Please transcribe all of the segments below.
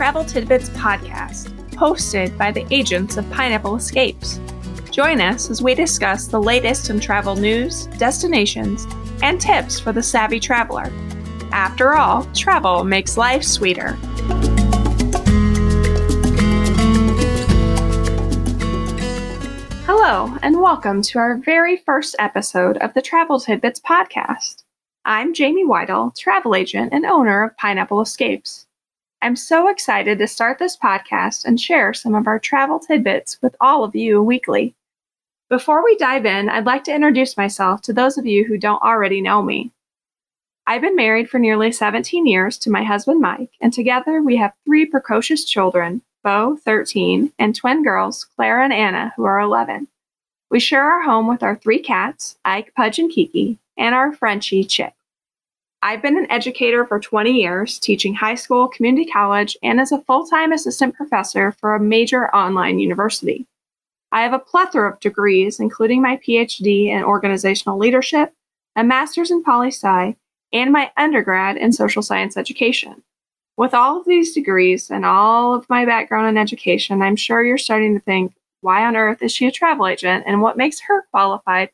Travel Tidbits podcast, hosted by the agents of Pineapple Escapes. Join us as we discuss the latest in travel news, destinations, and tips for the savvy traveler. After all, travel makes life sweeter. Hello, and welcome to our very first episode of the Travel Tidbits podcast. I'm Jamie Weidel, travel agent and owner of Pineapple Escapes. I'm so excited to start this podcast and share some of our travel tidbits with all of you weekly. Before we dive in, I'd like to introduce myself to those of you who don't already know me. I've been married for nearly 17 years to my husband Mike, and together we have three precocious children Bo, 13, and twin girls, Clara and Anna, who are 11. We share our home with our three cats, Ike, Pudge, and Kiki, and our Frenchie, Chip. I've been an educator for 20 years, teaching high school, community college, and as a full time assistant professor for a major online university. I have a plethora of degrees, including my PhD in organizational leadership, a master's in poli sci, and my undergrad in social science education. With all of these degrees and all of my background in education, I'm sure you're starting to think, why on earth is she a travel agent and what makes her qualified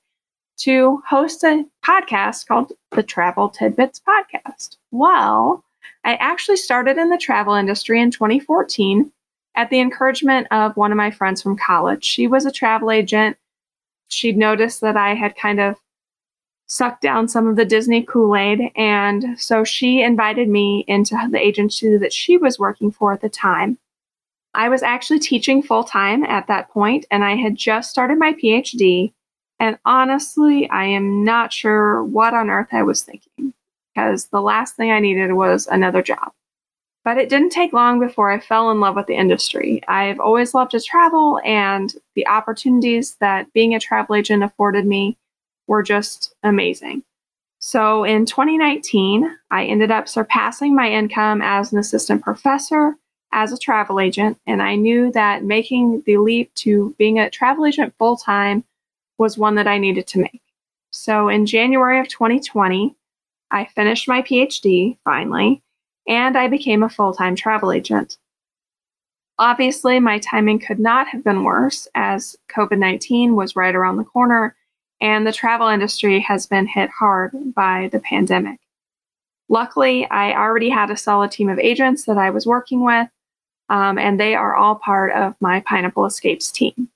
to host a podcast called the Travel Tidbits Podcast. Well, I actually started in the travel industry in 2014 at the encouragement of one of my friends from college. She was a travel agent. She'd noticed that I had kind of sucked down some of the Disney Kool Aid, and so she invited me into the agency that she was working for at the time. I was actually teaching full time at that point, and I had just started my PhD and honestly, I am not sure what on earth I was thinking because the last thing I needed was another job. But it didn't take long before I fell in love with the industry. I've always loved to travel, and the opportunities that being a travel agent afforded me were just amazing. So in 2019, I ended up surpassing my income as an assistant professor as a travel agent, and I knew that making the leap to being a travel agent full time was one that I needed to make. So in January of 2020, I finished my PhD finally, and I became a full time travel agent. Obviously, my timing could not have been worse as COVID 19 was right around the corner and the travel industry has been hit hard by the pandemic. Luckily, I already had a solid team of agents that I was working with, um, and they are all part of my Pineapple Escapes team.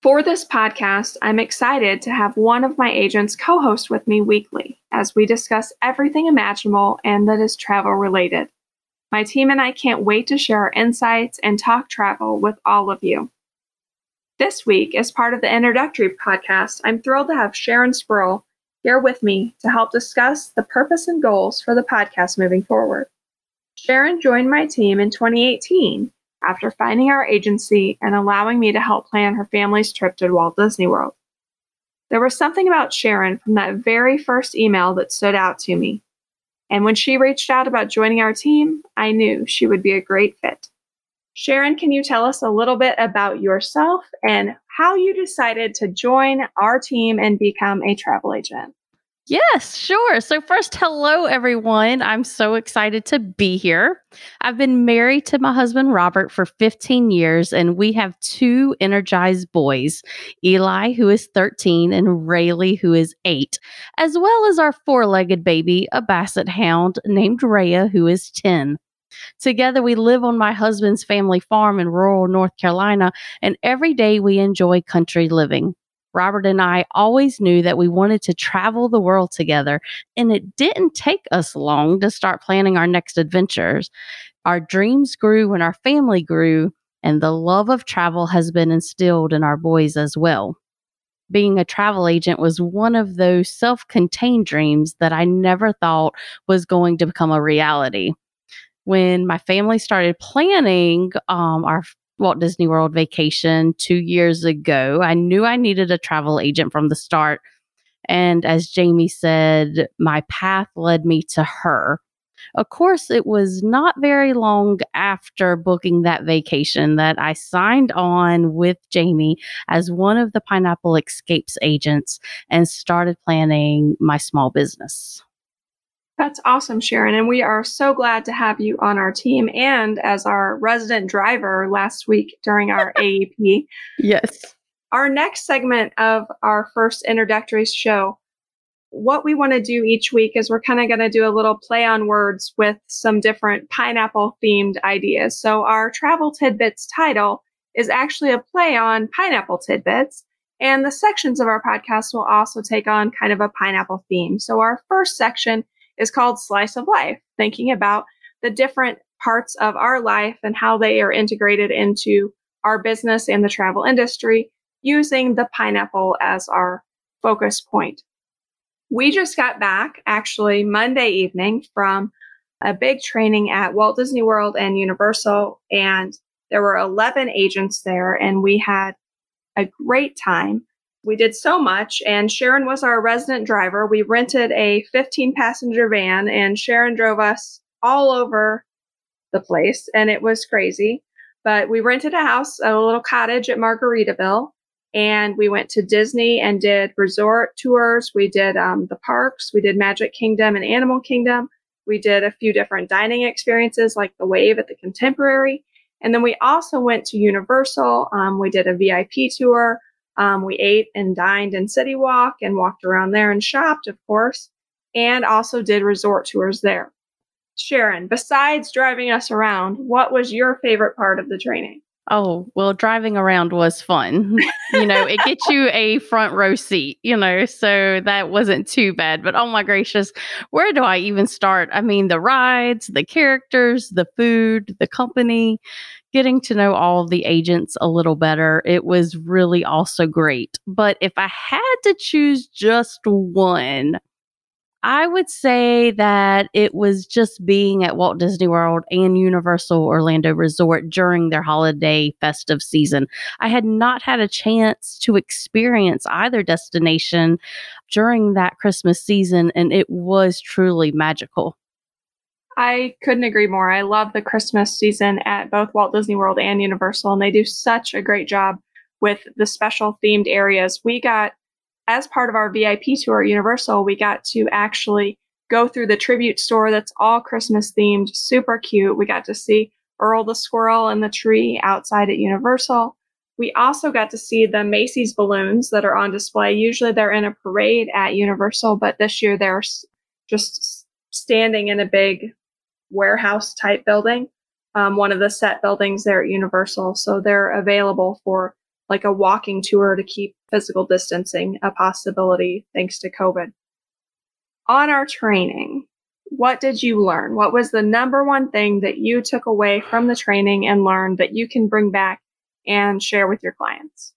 For this podcast, I'm excited to have one of my agents co host with me weekly as we discuss everything imaginable and that is travel related. My team and I can't wait to share our insights and talk travel with all of you. This week, as part of the introductory podcast, I'm thrilled to have Sharon Spruill here with me to help discuss the purpose and goals for the podcast moving forward. Sharon joined my team in 2018 after finding our agency and allowing me to help plan her family's trip to Walt Disney World. There was something about Sharon from that very first email that stood out to me. And when she reached out about joining our team, I knew she would be a great fit. Sharon, can you tell us a little bit about yourself and how you decided to join our team and become a travel agent? Yes, sure. So, first, hello, everyone. I'm so excited to be here. I've been married to my husband, Robert, for 15 years, and we have two energized boys Eli, who is 13, and Rayleigh, who is 8, as well as our four legged baby, a basset hound named Rhea, who is 10. Together, we live on my husband's family farm in rural North Carolina, and every day we enjoy country living. Robert and I always knew that we wanted to travel the world together, and it didn't take us long to start planning our next adventures. Our dreams grew when our family grew, and the love of travel has been instilled in our boys as well. Being a travel agent was one of those self contained dreams that I never thought was going to become a reality. When my family started planning um, our Walt Disney World vacation two years ago. I knew I needed a travel agent from the start. And as Jamie said, my path led me to her. Of course, it was not very long after booking that vacation that I signed on with Jamie as one of the Pineapple Escapes agents and started planning my small business. That's awesome, Sharon. And we are so glad to have you on our team and as our resident driver last week during our AEP. Yes. Our next segment of our first introductory show, what we want to do each week is we're kind of going to do a little play on words with some different pineapple themed ideas. So our travel tidbits title is actually a play on pineapple tidbits. And the sections of our podcast will also take on kind of a pineapple theme. So our first section is called Slice of Life, thinking about the different parts of our life and how they are integrated into our business and the travel industry using the pineapple as our focus point. We just got back actually Monday evening from a big training at Walt Disney World and Universal, and there were 11 agents there, and we had a great time. We did so much, and Sharon was our resident driver. We rented a 15 passenger van, and Sharon drove us all over the place, and it was crazy. But we rented a house, a little cottage at Margaritaville, and we went to Disney and did resort tours. We did um, the parks, we did Magic Kingdom and Animal Kingdom. We did a few different dining experiences like the Wave at the Contemporary. And then we also went to Universal. Um, we did a VIP tour. Um, we ate and dined in City Walk and walked around there and shopped, of course, and also did resort tours there. Sharon, besides driving us around, what was your favorite part of the training? Oh, well, driving around was fun. you know, it gets you a front row seat, you know, so that wasn't too bad. But oh my gracious, where do I even start? I mean, the rides, the characters, the food, the company, getting to know all the agents a little better. It was really also great. But if I had to choose just one, I would say that it was just being at Walt Disney World and Universal Orlando Resort during their holiday festive season. I had not had a chance to experience either destination during that Christmas season, and it was truly magical. I couldn't agree more. I love the Christmas season at both Walt Disney World and Universal, and they do such a great job with the special themed areas. We got, as part of our VIP tour at Universal, we got to actually go through the tribute store that's all Christmas themed, super cute. We got to see Earl the squirrel in the tree outside at Universal. We also got to see the Macy's balloons that are on display. Usually they're in a parade at Universal, but this year they're just standing in a big warehouse type building, um, one of the set buildings there at Universal. So they're available for like a walking tour to keep physical distancing a possibility thanks to COVID. On our training, what did you learn? What was the number one thing that you took away from the training and learned that you can bring back and share with your clients?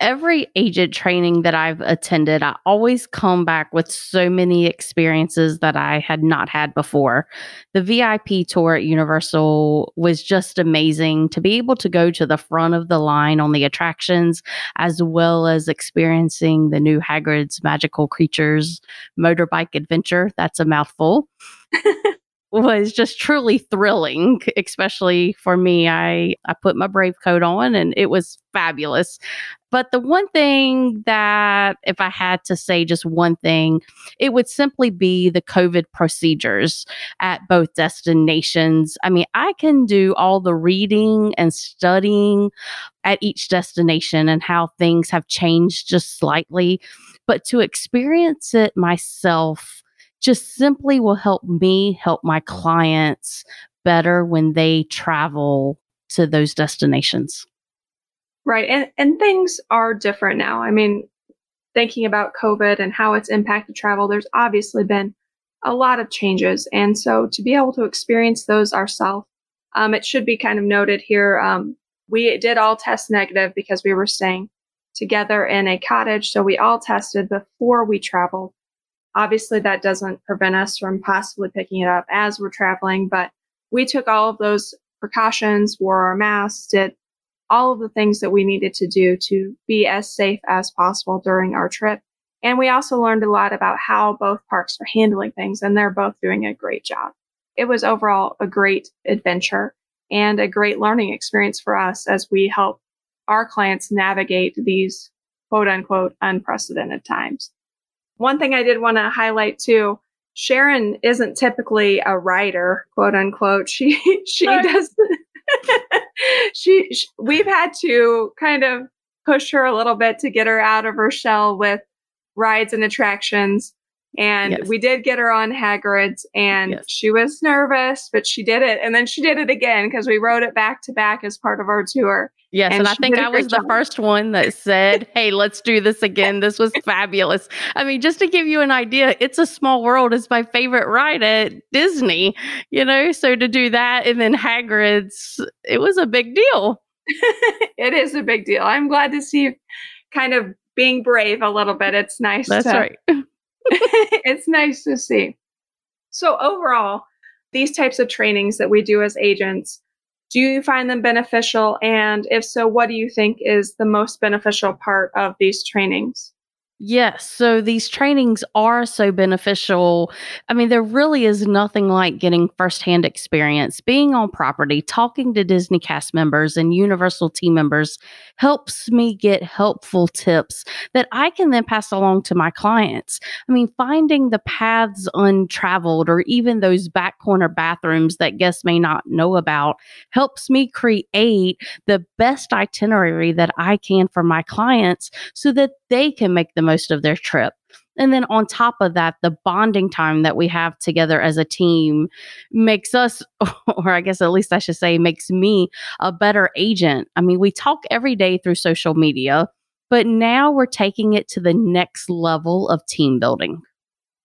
Every agent training that I've attended, I always come back with so many experiences that I had not had before. The VIP tour at Universal was just amazing to be able to go to the front of the line on the attractions, as well as experiencing the new Hagrid's Magical Creatures motorbike adventure. That's a mouthful. was just truly thrilling, especially for me. I, I put my brave coat on and it was fabulous. But the one thing that, if I had to say just one thing, it would simply be the COVID procedures at both destinations. I mean, I can do all the reading and studying at each destination and how things have changed just slightly. But to experience it myself, just simply will help me help my clients better when they travel to those destinations. Right. And and things are different now. I mean, thinking about COVID and how it's impacted travel, there's obviously been a lot of changes. And so to be able to experience those ourselves, um, it should be kind of noted here. Um, we did all test negative because we were staying together in a cottage. So we all tested before we traveled. Obviously, that doesn't prevent us from possibly picking it up as we're traveling, but we took all of those precautions, wore our masks, did all of the things that we needed to do to be as safe as possible during our trip. And we also learned a lot about how both parks are handling things, and they're both doing a great job. It was overall a great adventure and a great learning experience for us as we help our clients navigate these quote unquote unprecedented times. One thing I did want to highlight too, Sharon isn't typically a writer, quote unquote. She she right. does she, she we've had to kind of push her a little bit to get her out of her shell with rides and attractions. And yes. we did get her on Hagrid's and yes. she was nervous, but she did it. And then she did it again because we rode it back to back as part of our tour. Yes. And, and I think I was job. the first one that said, Hey, let's do this again. This was fabulous. I mean, just to give you an idea, It's a Small World is my favorite ride at Disney, you know? So to do that and then Hagrid's, it was a big deal. it is a big deal. I'm glad to see you kind of being brave a little bit. It's nice. That's to, right. it's nice to see. So overall, these types of trainings that we do as agents, do you find them beneficial? And if so, what do you think is the most beneficial part of these trainings? Yes. So these trainings are so beneficial. I mean, there really is nothing like getting firsthand experience. Being on property, talking to Disney cast members and Universal team members helps me get helpful tips that I can then pass along to my clients. I mean, finding the paths untraveled or even those back corner bathrooms that guests may not know about helps me create the best itinerary that I can for my clients so that they can make the most of their trip. And then on top of that, the bonding time that we have together as a team makes us, or I guess at least I should say, makes me a better agent. I mean, we talk every day through social media, but now we're taking it to the next level of team building.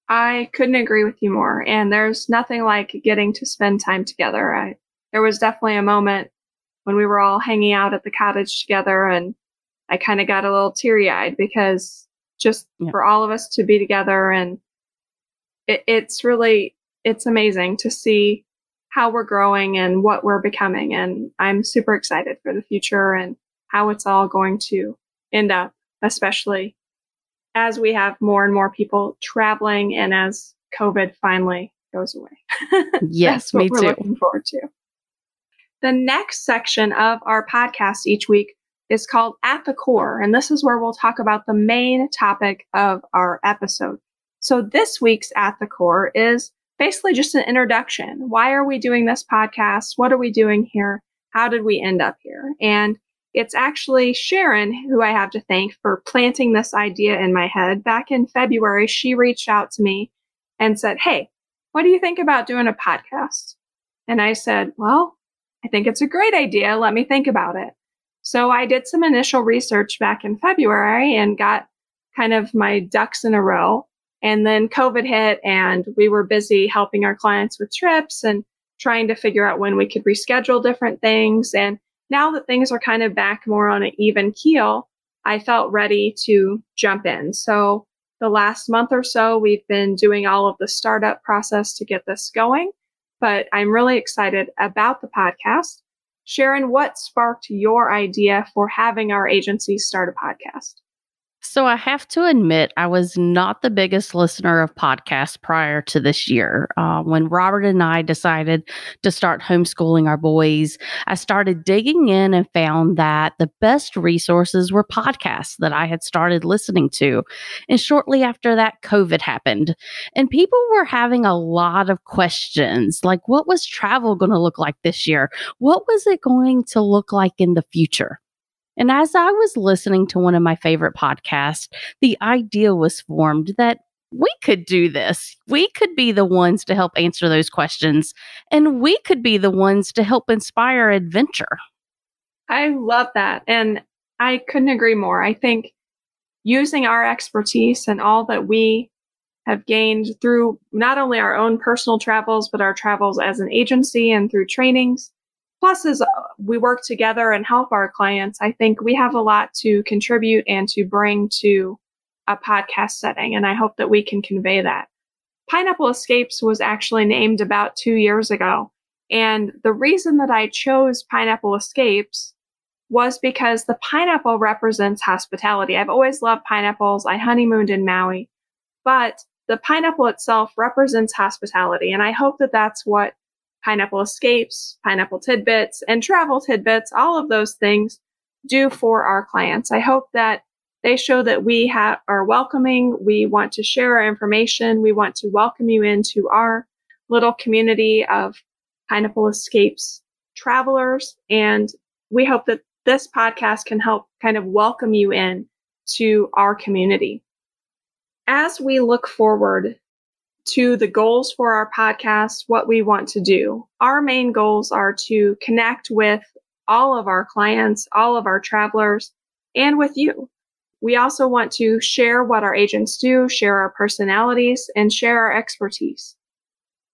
I couldn't agree with you more. And there's nothing like getting to spend time together. I, there was definitely a moment when we were all hanging out at the cottage together and I kind of got a little teary eyed because just yeah. for all of us to be together and it, it's really it's amazing to see how we're growing and what we're becoming. And i'm super excited for the future and how it's all going to end up especially as we have more and more people traveling and as covid finally goes away. Yes me too. looking forward to. The next section of our podcast each week is called At the Core, and this is where we'll talk about the main topic of our episode. So this week's At the Core is basically just an introduction. Why are we doing this podcast? What are we doing here? How did we end up here? And it's actually Sharon who I have to thank for planting this idea in my head. Back in February, she reached out to me and said, Hey, what do you think about doing a podcast? And I said, Well, I think it's a great idea. Let me think about it. So I did some initial research back in February and got kind of my ducks in a row. And then COVID hit and we were busy helping our clients with trips and trying to figure out when we could reschedule different things. And now that things are kind of back more on an even keel, I felt ready to jump in. So the last month or so, we've been doing all of the startup process to get this going, but I'm really excited about the podcast. Sharon, what sparked your idea for having our agency start a podcast? So I have to admit, I was not the biggest listener of podcasts prior to this year. Uh, when Robert and I decided to start homeschooling our boys, I started digging in and found that the best resources were podcasts that I had started listening to. And shortly after that, COVID happened, and people were having a lot of questions like, what was travel going to look like this year? What was it going to look like in the future? And as I was listening to one of my favorite podcasts, the idea was formed that we could do this. We could be the ones to help answer those questions, and we could be the ones to help inspire adventure. I love that. And I couldn't agree more. I think using our expertise and all that we have gained through not only our own personal travels, but our travels as an agency and through trainings, plus as uh, we work together and help our clients, I think we have a lot to contribute and to bring to a podcast setting. And I hope that we can convey that. Pineapple Escapes was actually named about two years ago. And the reason that I chose Pineapple Escapes was because the pineapple represents hospitality. I've always loved pineapples. I honeymooned in Maui, but the pineapple itself represents hospitality. And I hope that that's what pineapple escapes, pineapple tidbits, and travel tidbits, all of those things do for our clients. I hope that They show that we have are welcoming. We want to share our information. We want to welcome you into our little community of Pineapple Escapes travelers. And we hope that this podcast can help kind of welcome you in to our community. As we look forward to the goals for our podcast, what we want to do, our main goals are to connect with all of our clients, all of our travelers, and with you. We also want to share what our agents do, share our personalities, and share our expertise.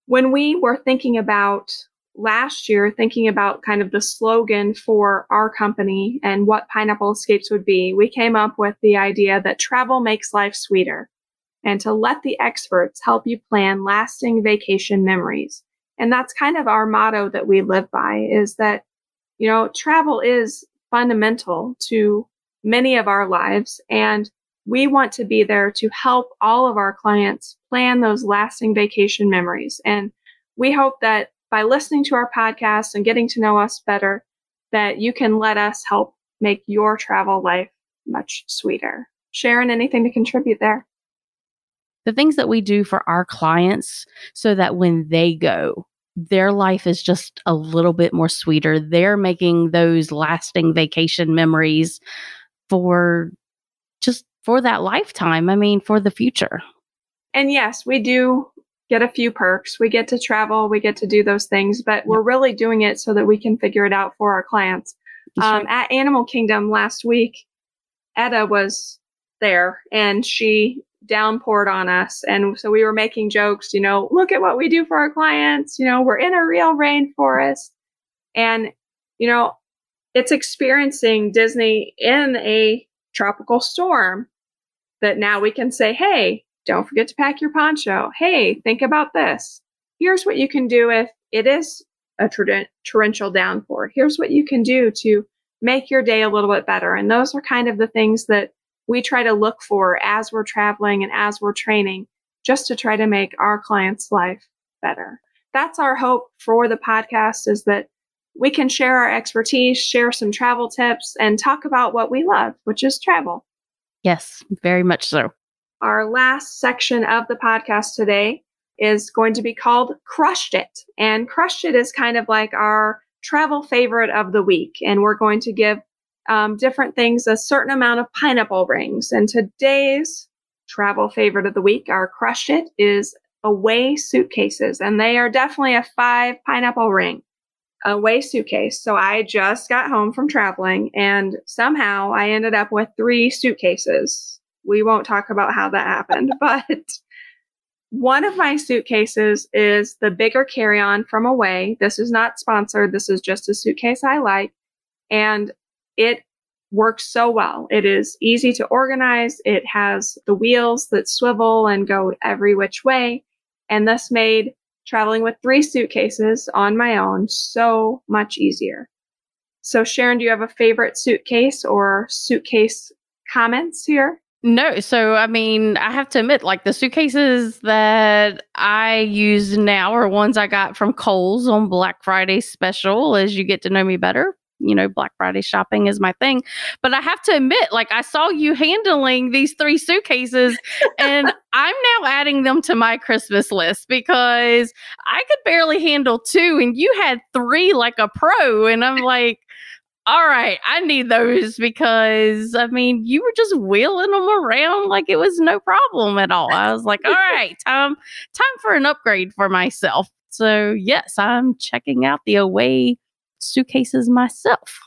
When we were thinking about last year, thinking about kind of the slogan for our company and what Pineapple Escapes would be, we came up with the idea that travel makes life sweeter and to let the experts help you plan lasting vacation memories. And that's kind of our motto that we live by is that, you know, travel is fundamental to many of our lives. And we want to be there to help all of our clients plan those lasting vacation memories. And we hope that by listening to our podcast and getting to know us better, that you can let us help make your travel life much sweeter. Sharon, anything to contribute there? The things that we do for our clients so that when they go, their life is just a little bit more sweeter. They're making those lasting vacation memories for just for that lifetime. I mean, for the future. And yes, we do get a few perks. We get to travel, we get to do those things, but we're really doing it so that we can figure it out for our clients. Um, at Animal Kingdom last week, Eta was there and she downpoured on us. And so we were making jokes, you know, look at what we do for our clients. You know, we're in a real rainforest. And, you know, it's experiencing Disney in a tropical storm that now we can say, hey, don't forget to pack your poncho. Hey, think about this. Here's what you can do if it is a torrential downpour. Here's what you can do to make your day a little bit better. And those are kind of the things that we try to look for as we're traveling and as we're training, just to try to make our clients' life better. That's our hope for the podcast is that we can share our expertise, share some travel tips, and talk about what we love, which is travel. Yes, very much so. Our last section of the podcast today is going to be called Crushed It. And Crushed It is kind of like our travel favorite of the week. And we're going to give um, different things a certain amount of pineapple rings. And today's travel favorite of the week, our crush It, is away suitcases. And they are definitely a five pineapple ring away suitcase. So I just got home from traveling and somehow I ended up with three suitcases we won't talk about how that happened, but one of my suitcases is the bigger carry on from Away. This is not sponsored. This is just a suitcase I like. And it works so well. It is easy to organize. It has the wheels that swivel and go every which way. And this made traveling with three suitcases on my own so much easier. So, Sharon, do you have a favorite suitcase or suitcase comments here? No, so I mean, I have to admit, like the suitcases that I use now are ones I got from Kohl's on Black Friday special. As you get to know me better, you know, Black Friday shopping is my thing. But I have to admit, like I saw you handling these three suitcases, and I'm now adding them to my Christmas list because I could barely handle two, and you had three like a pro, and I'm like all right, I need those because I mean, you were just wheeling them around like it was no problem at all. I was like, all right, time time for an upgrade for myself. So yes, I'm checking out the away suitcases myself.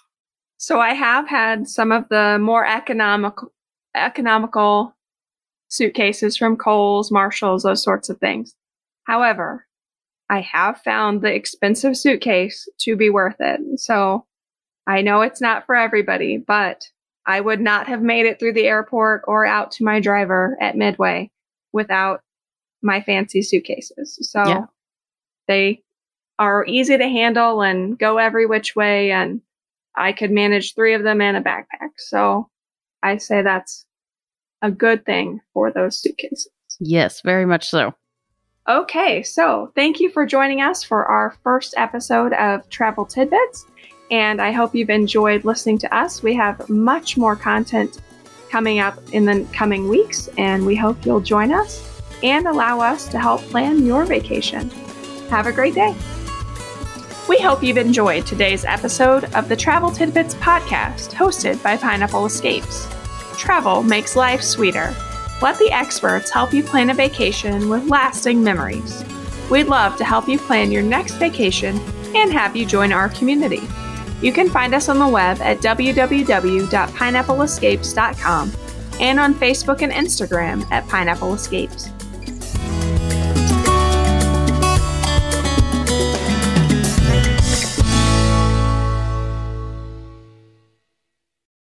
So I have had some of the more economical economical suitcases from Kohl's, Marshalls, those sorts of things. However, I have found the expensive suitcase to be worth it. So I know it's not for everybody, but I would not have made it through the airport or out to my driver at Midway without my fancy suitcases. So yeah. they are easy to handle and go every which way. And I could manage three of them in a backpack. So I say that's a good thing for those suitcases. Yes, very much so. Okay, so thank you for joining us for our first episode of Travel Tidbits and I hope you've enjoyed listening to us. We have much more content coming up in the coming weeks, and we hope you'll join us and allow us to help plan your vacation. Have a great day. We hope you've enjoyed today's episode of the Travel Tidbits podcast hosted by Pineapple Escapes. Travel makes life sweeter. Let the experts help you plan a vacation with lasting memories. We'd love to help you plan your next vacation and have you join our community. You can find us on the web at www.pineappleescapes.com and on Facebook and Instagram at Pineapple Escapes.